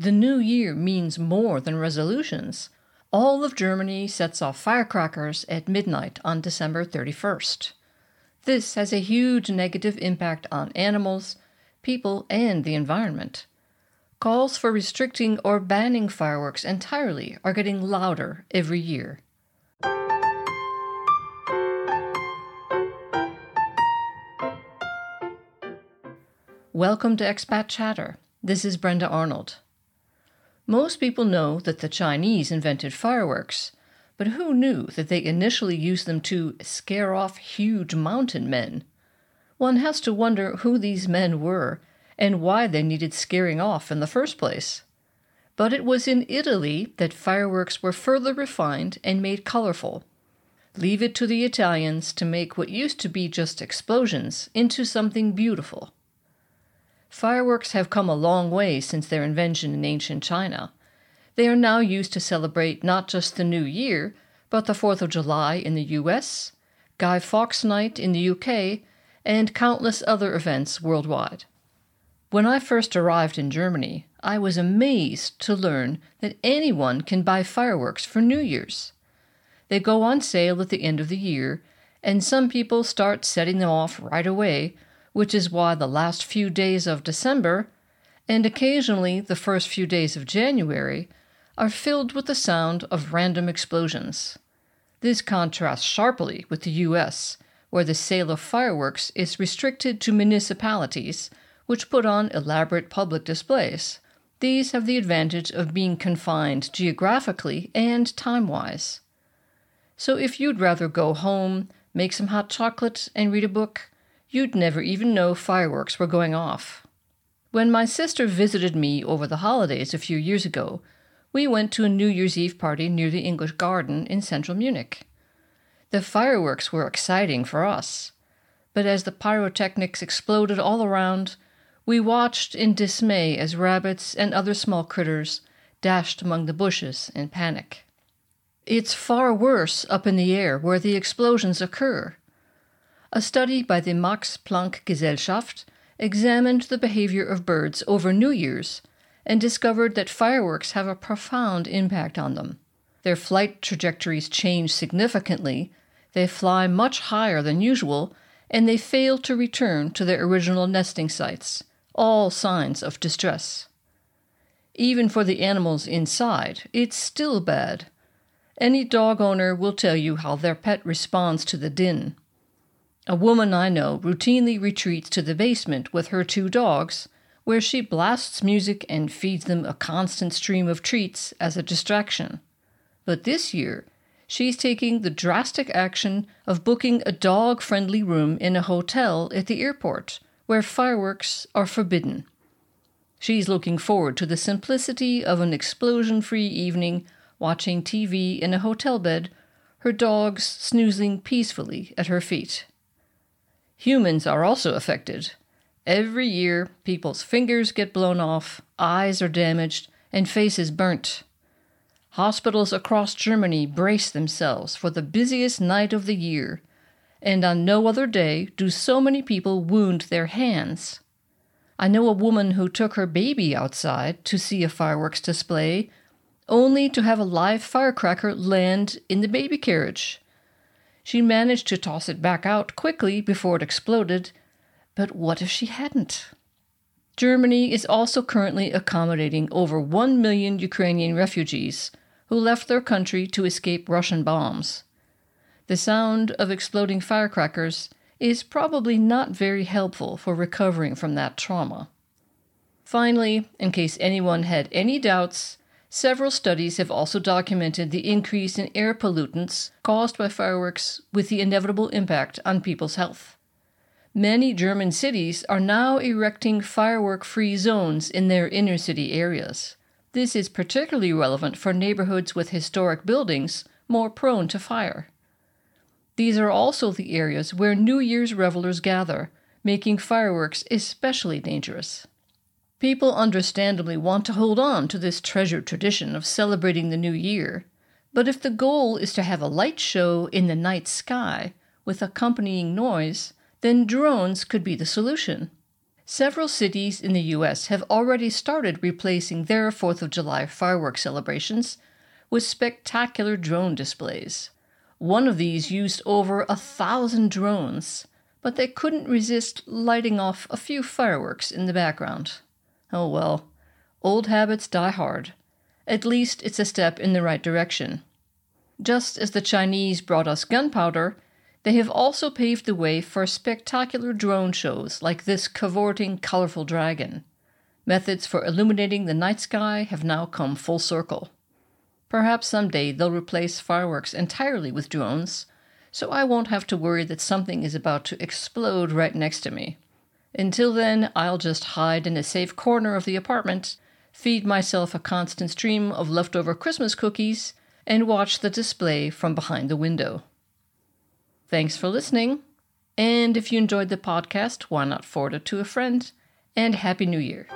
The new year means more than resolutions. All of Germany sets off firecrackers at midnight on December 31st. This has a huge negative impact on animals, people, and the environment. Calls for restricting or banning fireworks entirely are getting louder every year. Welcome to Expat Chatter. This is Brenda Arnold. Most people know that the Chinese invented fireworks, but who knew that they initially used them to scare off huge mountain men? One has to wonder who these men were and why they needed scaring off in the first place. But it was in Italy that fireworks were further refined and made colorful. Leave it to the Italians to make what used to be just explosions into something beautiful. Fireworks have come a long way since their invention in ancient China. They are now used to celebrate not just the New Year, but the 4th of July in the US, Guy Fawkes Night in the UK, and countless other events worldwide. When I first arrived in Germany, I was amazed to learn that anyone can buy fireworks for New Year's. They go on sale at the end of the year, and some people start setting them off right away which is why the last few days of December, and occasionally the first few days of January, are filled with the sound of random explosions. This contrasts sharply with the US, where the sale of fireworks is restricted to municipalities, which put on elaborate public displays. These have the advantage of being confined geographically and time wise. So if you'd rather go home, make some hot chocolate, and read a book, You'd never even know fireworks were going off. When my sister visited me over the holidays a few years ago, we went to a New Year's Eve party near the English Garden in central Munich. The fireworks were exciting for us, but as the pyrotechnics exploded all around, we watched in dismay as rabbits and other small critters dashed among the bushes in panic. It's far worse up in the air where the explosions occur. A study by the Max Planck Gesellschaft examined the behavior of birds over New Year's and discovered that fireworks have a profound impact on them. Their flight trajectories change significantly, they fly much higher than usual, and they fail to return to their original nesting sites, all signs of distress. Even for the animals inside, it's still bad. Any dog owner will tell you how their pet responds to the din. A woman I know routinely retreats to the basement with her two dogs, where she blasts music and feeds them a constant stream of treats as a distraction. But this year, she's taking the drastic action of booking a dog friendly room in a hotel at the airport, where fireworks are forbidden. She's looking forward to the simplicity of an explosion free evening watching TV in a hotel bed, her dogs snoozing peacefully at her feet. Humans are also affected. Every year, people's fingers get blown off, eyes are damaged, and faces burnt. Hospitals across Germany brace themselves for the busiest night of the year, and on no other day do so many people wound their hands. I know a woman who took her baby outside to see a fireworks display, only to have a live firecracker land in the baby carriage. She managed to toss it back out quickly before it exploded, but what if she hadn't? Germany is also currently accommodating over 1 million Ukrainian refugees who left their country to escape Russian bombs. The sound of exploding firecrackers is probably not very helpful for recovering from that trauma. Finally, in case anyone had any doubts, Several studies have also documented the increase in air pollutants caused by fireworks with the inevitable impact on people's health. Many German cities are now erecting firework free zones in their inner city areas. This is particularly relevant for neighborhoods with historic buildings more prone to fire. These are also the areas where New Year's revelers gather, making fireworks especially dangerous. People understandably want to hold on to this treasured tradition of celebrating the new year, but if the goal is to have a light show in the night sky with accompanying noise, then drones could be the solution. Several cities in the US have already started replacing their 4th of July fireworks celebrations with spectacular drone displays. One of these used over a thousand drones, but they couldn't resist lighting off a few fireworks in the background. Oh well, old habits die hard. At least it's a step in the right direction. Just as the Chinese brought us gunpowder, they have also paved the way for spectacular drone shows like this cavorting, colorful dragon. Methods for illuminating the night sky have now come full circle. Perhaps someday they'll replace fireworks entirely with drones, so I won't have to worry that something is about to explode right next to me. Until then, I'll just hide in a safe corner of the apartment, feed myself a constant stream of leftover Christmas cookies, and watch the display from behind the window. Thanks for listening. And if you enjoyed the podcast, why not forward it to a friend? And Happy New Year.